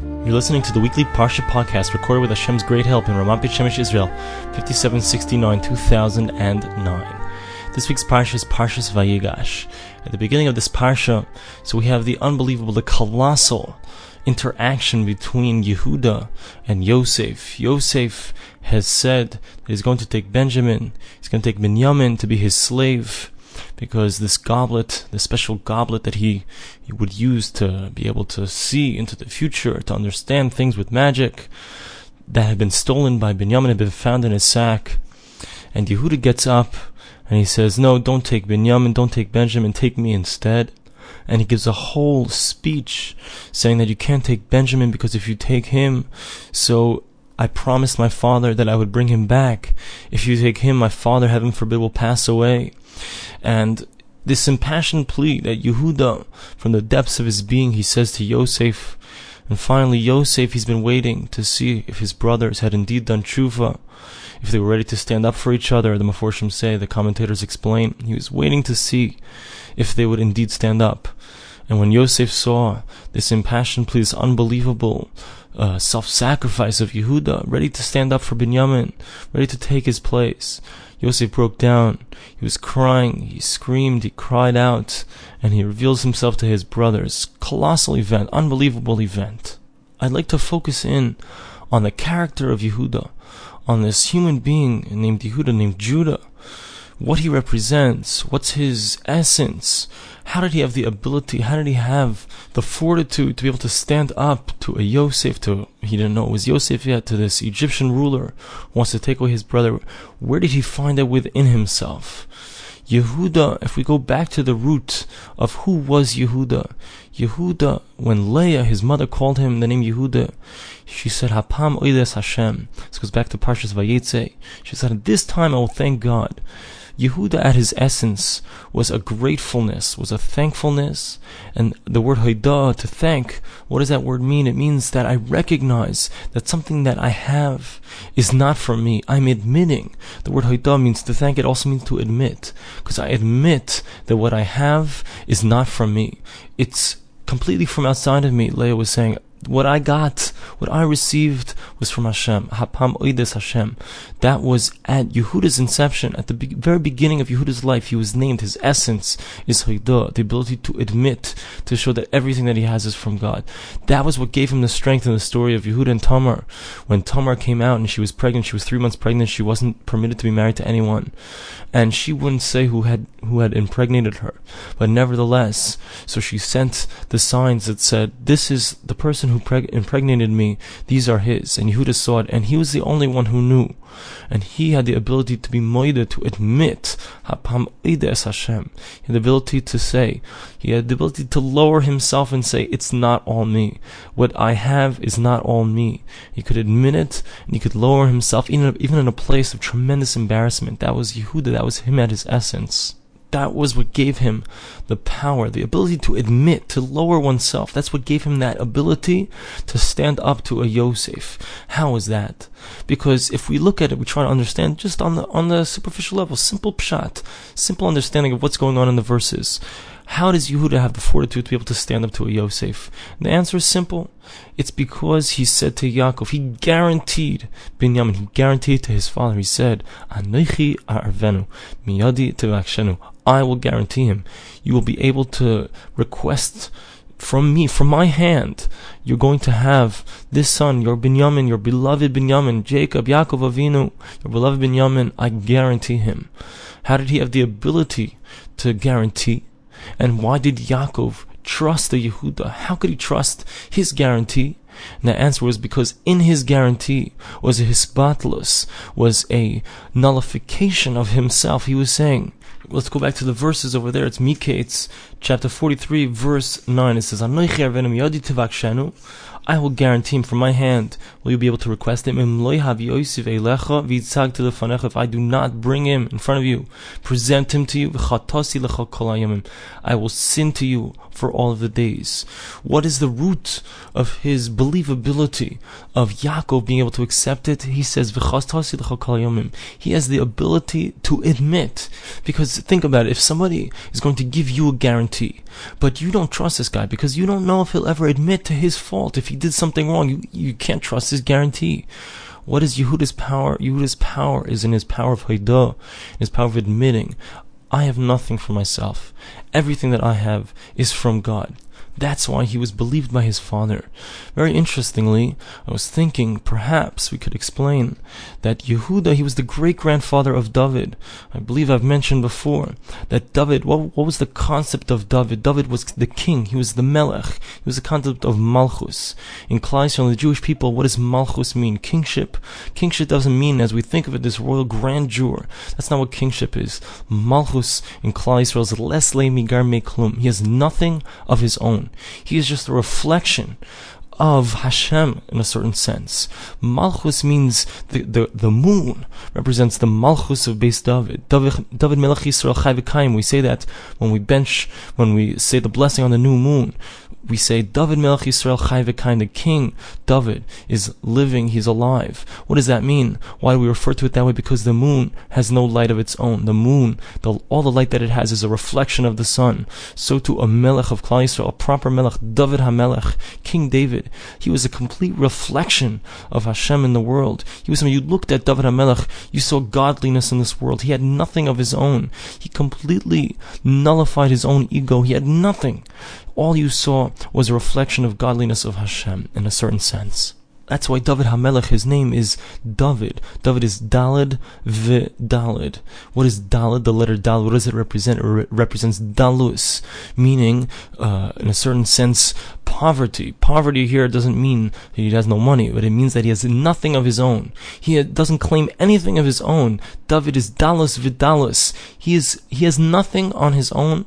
You're listening to the weekly Parsha podcast recorded with Hashem's great help in Ramat Beit Shemesh, Israel, 5769 2009. This week's Parsha is Parshas Vayigash. At the beginning of this Parsha, so we have the unbelievable, the colossal interaction between Yehuda and Yosef. Yosef has said that he's going to take Benjamin, he's going to take Binyamin to be his slave because this goblet, the special goblet that he, he would use to be able to see into the future, to understand things with magic, that had been stolen by Binyamin, had been found in his sack. And Yehuda gets up and he says, No, don't take Binyamin, don't take Benjamin, take me instead. And he gives a whole speech saying that you can't take Benjamin because if you take him, so I promised my father that I would bring him back. If you take him, my father, heaven forbid, will pass away. And this impassioned plea that Yehuda, from the depths of his being, he says to Yosef, and finally Yosef, he's been waiting to see if his brothers had indeed done tshuva, if they were ready to stand up for each other. The Meforshim say, the commentators explain, he was waiting to see if they would indeed stand up. And when Yosef saw this impassioned plea, this unbelievable uh, self-sacrifice of Yehuda, ready to stand up for Binyamin, ready to take his place, Yosef broke down. He was crying, he screamed, he cried out, and he reveals himself to his brothers. Colossal event, unbelievable event. I'd like to focus in on the character of Yehuda, on this human being named Yehuda, named Judah, what he represents, what's his essence, how did he have the ability, how did he have the fortitude to be able to stand up to a Yosef, to, he didn't know it was Yosef yet, to this Egyptian ruler who wants to take away his brother. Where did he find that within himself? Yehuda, if we go back to the root of who was Yehuda, Yehuda, when Leah, his mother, called him the name Yehuda, she said, Hapam oides Hashem. This goes back to Parshas Vayetze. She said, at this time I will thank God. Yehuda at his essence was a gratefulness, was a thankfulness. And the word Haidah, to thank, what does that word mean? It means that I recognize that something that I have is not for me. I'm admitting. The word Haidah means to thank, it also means to admit. Because I admit that what I have is not from me. It's completely from outside of me. Leah was saying, what I got, what I received was from Hashem. Hapam oides Hashem. That was at Yehuda's inception, at the be- very beginning of Yehuda's life. He was named. His essence is Haidah, the ability to admit, to show that everything that he has is from God. That was what gave him the strength in the story of Yehuda and Tamar. When Tamar came out and she was pregnant, she was three months pregnant. She wasn't permitted to be married to anyone, and she wouldn't say who had who had impregnated her. But nevertheless, so she sent the signs that said, "This is the person who preg- impregnated me, these are his. And Yehuda saw it, and he was the only one who knew. And he had the ability to be moida, to admit, Hapam es Hashem. He had the ability to say, he had the ability to lower himself and say, it's not all me. What I have is not all me. He could admit it, and he could lower himself, even, even in a place of tremendous embarrassment. That was Yehuda, that was him at his essence that was what gave him the power, the ability to admit, to lower oneself. That's what gave him that ability to stand up to a Yosef. How is that? Because if we look at it, we try to understand just on the on the superficial level, simple pshat, simple understanding of what's going on in the verses. How does Yehuda have the fortitude to be able to stand up to a Yosef? And the answer is simple. It's because he said to Yaakov, he guaranteed Binyamin, he guaranteed to his father, he said, Anoichi arvenu, miyadi tevakshenu. I will guarantee him. You will be able to request from me, from my hand, you're going to have this son, your Binyamin, your beloved Binyamin, Jacob, Yaakov Avinu, your beloved Binyamin, I guarantee him. How did he have the ability to guarantee? And why did Yaakov trust the Yehuda? How could he trust his guarantee? And the answer was because in his guarantee was a hisbatlus, was a nullification of himself. He was saying, let's go back to the verses over there. It's Miketz, chapter 43, verse 9. It says, I will guarantee him from my hand. Will you be able to request him? If I do not bring him in front of you, present him to you, I will sin to you for all of the days. What is the root of his believability of Yaakov being able to accept it? He says, He has the ability to admit. Because think about it, if somebody is going to give you a guarantee, but you don't trust this guy because you don't know if he'll ever admit to his fault, if he did something wrong, you, you can't trust his guarantee. What is Yehuda's power? Yehuda's power is in his power of Haidah, his power of admitting, I have nothing for myself. Everything that I have is from God. That's why he was believed by his father. Very interestingly, I was thinking perhaps we could explain that Yehuda, he was the great grandfather of David. I believe I've mentioned before that David, what, what was the concept of David? David was the king, he was the Melech, he was the concept of Malchus. In Klal Yisrael, the Jewish people, what does Malchus mean? Kingship. Kingship doesn't mean, as we think of it, this royal grandeur. That's not what kingship is. Malchus in Klal Yisrael is les le migar me klum. He has nothing of his own. He is just a reflection of Hashem in a certain sense. Malchus means the, the, the moon represents the Malchus of Beis David. David, David Melech Yisrael Chai We say that when we bench, when we say the blessing on the new moon we say David Melech Yisrael Chai V'Kayam, the king, David, is living, he's alive. What does that mean? Why do we refer to it that way? Because the moon has no light of its own. The moon, the, all the light that it has is a reflection of the sun. So too a Melech of Klal Yisrael, a proper Melech, David HaMelech, King David, he was a complete reflection of Hashem in the world. He was when you looked at David HaMelech, you saw godliness in this world. He had nothing of his own. He completely nullified his own ego. He had nothing all you saw was a reflection of godliness of Hashem in a certain sense. That's why David Hamelech, his name is David. David is Dalid v Dalid. What is Dalid? The letter Dalid, what does it represent? It re- represents Dalus, meaning, uh, in a certain sense, poverty. Poverty here doesn't mean that he has no money, but it means that he has nothing of his own. He doesn't claim anything of his own. David is Dalus Vidalus. He is he has nothing on his own,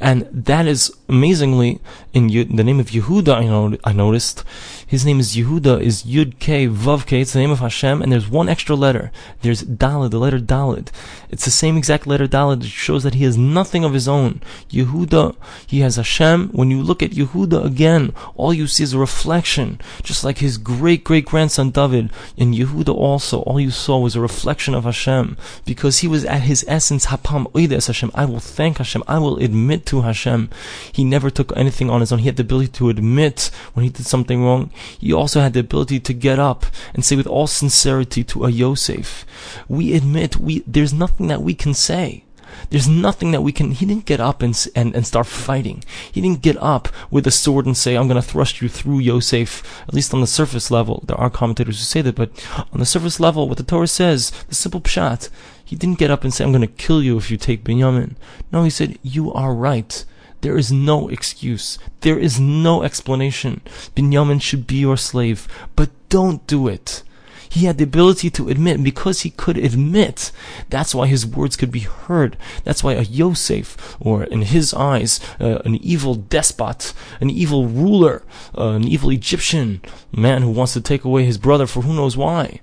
and that is amazingly in the name of Yehuda. I know I noticed his name is Yehuda, is Yud K Vav K. It's the name of Hashem, and there's one extra letter. There's Dalid, the letter Dalid. It's the same exact letter Dalid. It shows that he has nothing of his own. Yehuda, he has Hashem. When you look at Yehuda again, all you see is a reflection, just like his great great grandson David. In Yehuda also, all you saw was a reflection of Hashem, because he was at his essence Hapam Oides Hashem. I will thank Hashem. I will admit to Hashem. He never took anything on his own. He had the ability to admit when he did something wrong he also had the ability to get up and say with all sincerity to a Yosef, we admit we, there's nothing that we can say. There's nothing that we can. He didn't get up and, and, and start fighting. He didn't get up with a sword and say, I'm going to thrust you through Yosef, at least on the surface level. There are commentators who say that, but on the surface level, what the Torah says, the simple pshat, he didn't get up and say, I'm going to kill you if you take Binyamin. No, he said, You are right. There is no excuse. There is no explanation. Binyamin should be your slave, but don't do it. He had the ability to admit, because he could admit, that's why his words could be heard. That's why a Yosef, or in his eyes, uh, an evil despot, an evil ruler, uh, an evil Egyptian man who wants to take away his brother for who knows why,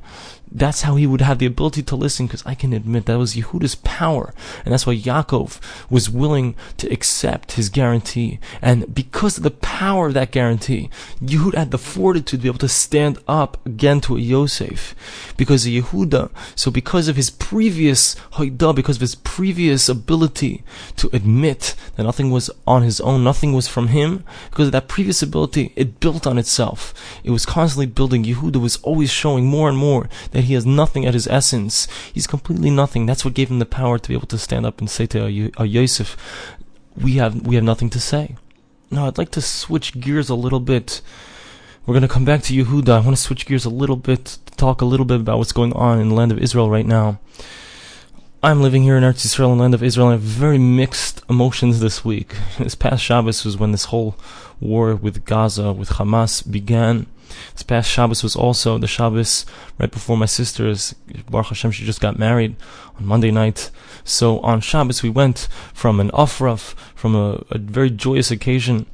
that's how he would have the ability to listen because I can admit that was Yehuda's power. And that's why Yaakov was willing to accept his guarantee. And because of the power of that guarantee, Yehuda had the fortitude to be able to stand up again to a Yosef. Because of Yehuda, so because of his previous Haidah, because of his previous ability to admit that nothing was on his own, nothing was from him, because of that previous ability, it built on itself. It was constantly building. Yehuda was always showing more and more that he has nothing at his essence. He's completely nothing. That's what gave him the power to be able to stand up and say to a, a uh, Yosef, "We have we have nothing to say." Now, I'd like to switch gears a little bit. We're going to come back to Yehuda. I want to switch gears a little bit to talk a little bit about what's going on in the land of Israel right now. I'm living here in Eretz Israel, in the land of Israel, and I have very mixed emotions this week. This past Shabbos was when this whole war with Gaza, with Hamas began. This past Shabbos was also the Shabbos right before my sister's Baruch Hashem. She just got married on Monday night. So on Shabbos we went from an aufruf, from a, a very joyous occasion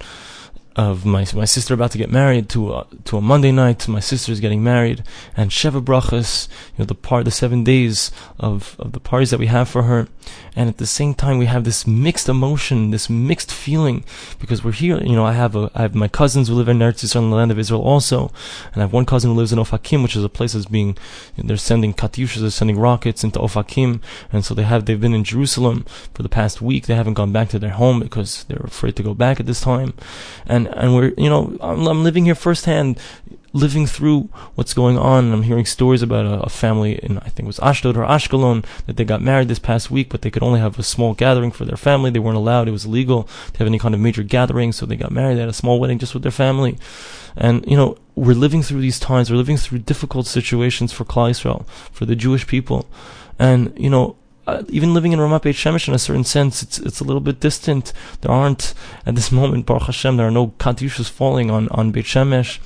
of my my sister about to get married to a, to a Monday night. My sister's getting married, and Sheva Brachas, you know, the part, the seven days of, of the parties that we have for her, and at the same time we have this mixed emotion, this mixed feeling, because we're here. You know, I have a I have my cousins who live in Eretz Yisrael, in the land of Israel, also, and I have one cousin who lives in Ofakim, which is a place that's being you know, they're sending katyushas, they're sending rockets into Ofakim, and so they have they've been in Jerusalem for the past week. They haven't gone back to their home because they're afraid to go back at this time, and and and we're you know I'm, I'm living here firsthand living through what's going on. I'm hearing stories about a, a, family in I think it was Ashdod or Ashkelon that they got married this past week, but they could only have a small gathering for their family. They weren't allowed; it was illegal to have any kind of major gathering, so they got married. They had a small wedding just with their family, and you know we're living through these times. We're living through difficult situations for Klal Yisrael, for the Jewish people, and you know uh, even living in Ramat Beit Shemesh in a certain sense, it's it's a little bit distant. There aren't at this moment, Baruch Hashem, there are no katyushas falling on on Beit Shemesh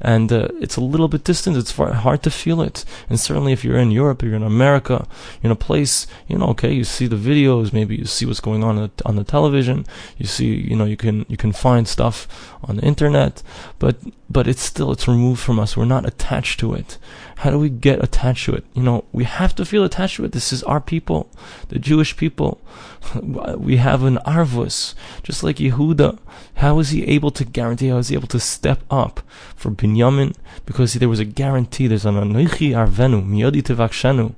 and uh, it's a little bit distant. It's far, hard to feel it. And certainly, if you're in Europe, you're in America, you're in a place, you know, okay, you see the videos, maybe you see what's going on on the television. You see, you know, you can you can find stuff on the internet, but but it's still it's removed from us. We're not attached to it. How do we get attached to it? You know, we have to feel attached to it. This is our people, the Jewish people. We have an arvus, just like Yehuda. How was he able to guarantee? How was he able to step up for Binyamin? Because there was a guarantee. There's an anoichi arvenu miyodi tevakshenu.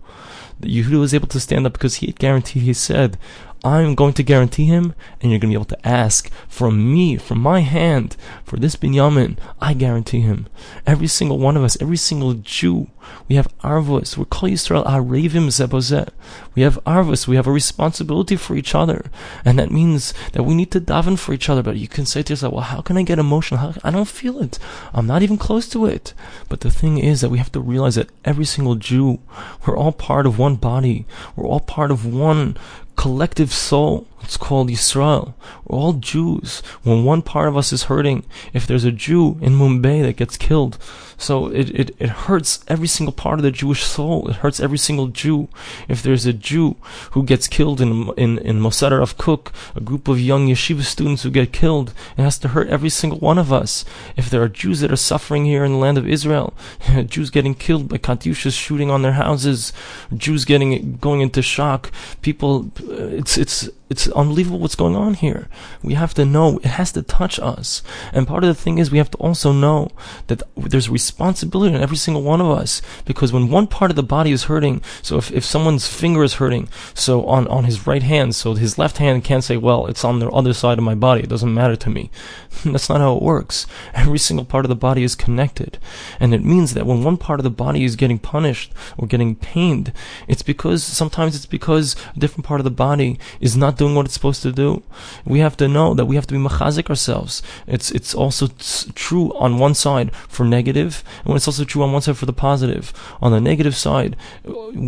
Yehuda was able to stand up because he had guaranteed. He said, I'm going to guarantee him, and you're going to be able to ask from me, from my hand, for this Binyamin. I guarantee him. Every single one of us, every single Jew, we have arvus. We're Kol Yisrael Arevim Zebozeh. We have arvus. We have a responsibility for each other, and that means that we need to daven for each other. But you can say to yourself, "Well, how can I get emotional? How, I don't feel it. I'm not even close to it." But the thing is that we have to realize that every single Jew, we're all part of one body. We're all part of one collective soul. It's called Yisrael. We're all Jews. When one part of us is hurting, if there's a Jew in Mumbai that gets killed, so it, it, it hurts every single part of the Jewish soul. It hurts every single Jew. If there's a Jew who gets killed in in in Mosad Rav Kook, a group of young yeshiva students who get killed, it has to hurt every single one of us. If there are Jews that are suffering here in the land of Israel, Jews getting killed by katyushas shooting on their houses, Jews getting going into shock, people, uh, it's it's it's unbelievable what's going on here. We have to know it has to touch us. And part of the thing is we have to also know that there's responsibility in every single one of us because when one part of the body is hurting, so if, if someone's finger is hurting, so on, on his right hand, so his left hand can't say, well, it's on the other side of my body. It doesn't matter to me. That's not how it works. Every single part of the body is connected. And it means that when one part of the body is getting punished or getting pained, it's because sometimes it's because a different part of the body is not doing what it's supposed to do. We have to know that we have to be machazik ourselves. It's it's also t- true on one side for negative, and it's also true on one side for the positive. On the negative side,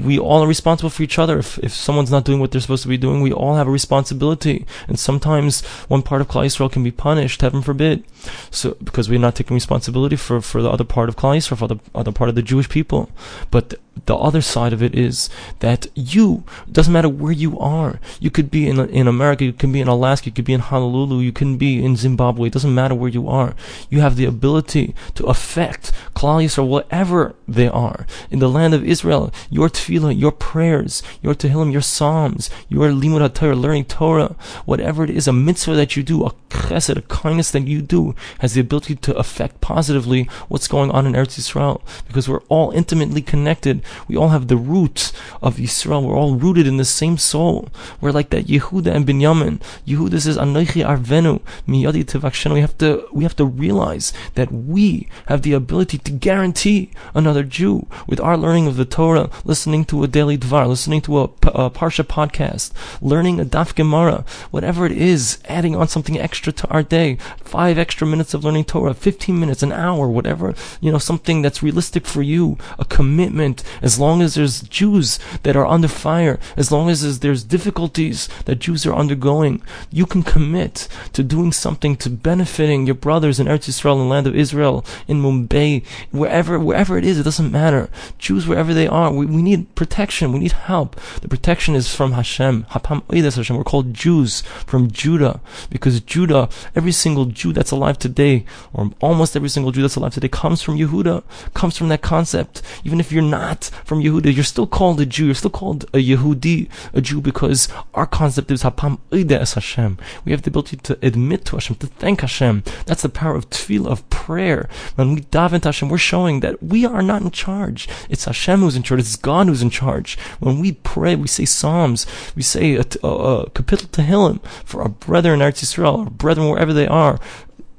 we all are responsible for each other. If if someone's not doing what they're supposed to be doing, we all have a responsibility. And sometimes one part of Klal Yisrael can be punished, heaven forbid, so because we're not taking responsibility for for the other part of Klal Yisrael, for the other part of the Jewish people. But the other side of it is that you doesn't matter where you are. You could be in in America, you can be in Alaska, you could be in Honolulu, you can be in Zimbabwe. It doesn't matter where you are. You have the ability to affect Klal or wherever they are in the land of Israel. Your tefillah, your prayers, your tehillim, your psalms, your limud Torah, learning Torah, whatever it is, a mitzvah that you do, a chesed, a kindness that you do, has the ability to affect positively what's going on in Eretz Yisrael because we're all intimately connected we all have the roots of Yisrael. We're all rooted in the same soul. We're like that Yehuda and Binyamin. Yehuda says, Anoichi arvenu miyadi tevakshenu. We have to, we have to realize that we have the ability to guarantee another Jew with our learning of the Torah, listening to a daily dvar, listening to a, a Parsha podcast, learning a Daf Gemara, whatever it is, adding on something extra to our day, five extra minutes of learning Torah, 15 minutes, an hour, whatever, you know, something that's realistic for you, a commitment, as long as there's Jews that are under fire, as long as there's difficulties that Jews are undergoing, you can commit to doing something to benefiting your brothers in Eretz Yisrael, in land of Israel, in Mumbai, wherever, wherever it is, it doesn't matter. Jews, wherever they are, we, we need protection, we need help. The protection is from Hashem. Hashem. We're called Jews from Judah, because Judah, every single Jew that's alive today, or almost every single Jew that's alive today, comes from Yehuda, comes from that concept. Even if you're not from Yehuda, you're still called a Jew. You're still called a Yehudi, a Jew, because our concept is Hapam es Hashem. We have the ability to admit to Hashem, to thank Hashem. That's the power of tefillah, of prayer. When we daven to Hashem, we're showing that we are not in charge. It's Hashem who's in charge. It's God who's in charge. When we pray, we say Psalms, we say a, a, a kapitel Tehillim for our brethren in Eretz Yisrael, our brethren wherever they are,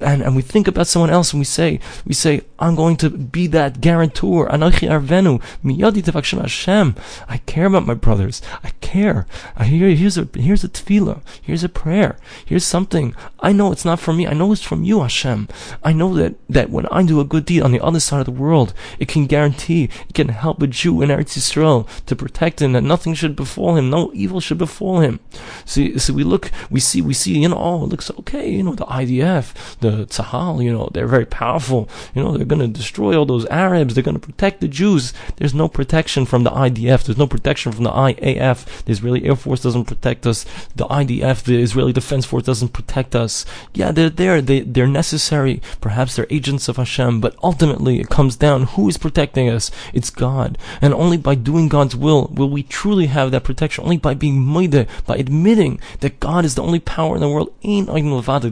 and, and we think about someone else and we say, we say, I'm going to be that guarantor. Anochi arvenu, miyadi tevakshim Hashem. I care about my brothers. I care. I hear, here's a, here's a tefillah. Here's a prayer. Here's something. I know it's not from me. I know it's from you, Hashem. I know that, that when I do a good deed on the other side of the world, it can guarantee, it can help a Jew in Eretz Yisrael to protect him, that nothing should befall him, no evil should befall him. So, so we look, we see, we see, you know, oh, it looks okay, you know, the IDF, the Tzahal, you know, they're very powerful, you know, they're gonna destroy all those Arabs, they're gonna protect the Jews. There's no protection from the IDF, there's no protection from the IAF, the Israeli Air Force doesn't protect us, the IDF, the Israeli Defense Force doesn't protect us. Yeah, they're there, they, they're necessary, perhaps they're agents of Hashem, but ultimately it comes down, who is protecting us? It's God. And only by doing God's will will we truly have that protection, only by being moide, by admitting that God is the only power in the world,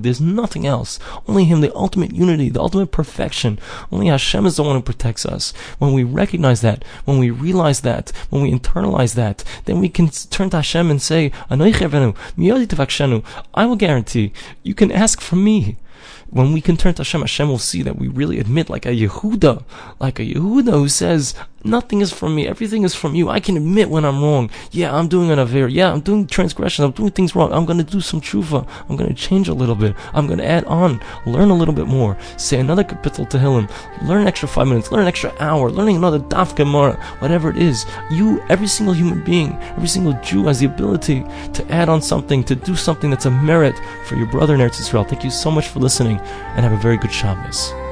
there's nothing else. Only Him, the ultimate unity, the ultimate perfection. Only Hashem is the one who protects us. When we recognize that, when we realize that, when we internalize that, then we can turn to Hashem and say, I will guarantee, you can ask from me when we can turn to Hashem, Hashem will see that we really admit, like a Yehuda, like a Yehuda who says, Nothing is from me. Everything is from you. I can admit when I'm wrong. Yeah, I'm doing an aveira. Yeah, I'm doing transgression. I'm doing things wrong. I'm to do some tshuva. I'm to change a little bit. I'm to add on, learn a little bit more, say another kapitel Tehillim, learn an extra five minutes, learn an extra hour, learning another daf gemara, whatever it is. You, every single human being, every single Jew has the ability to add on something, to do something that's a merit for your brother in Eretz Israel. Thank you so much for listening and have a very good Shabbos.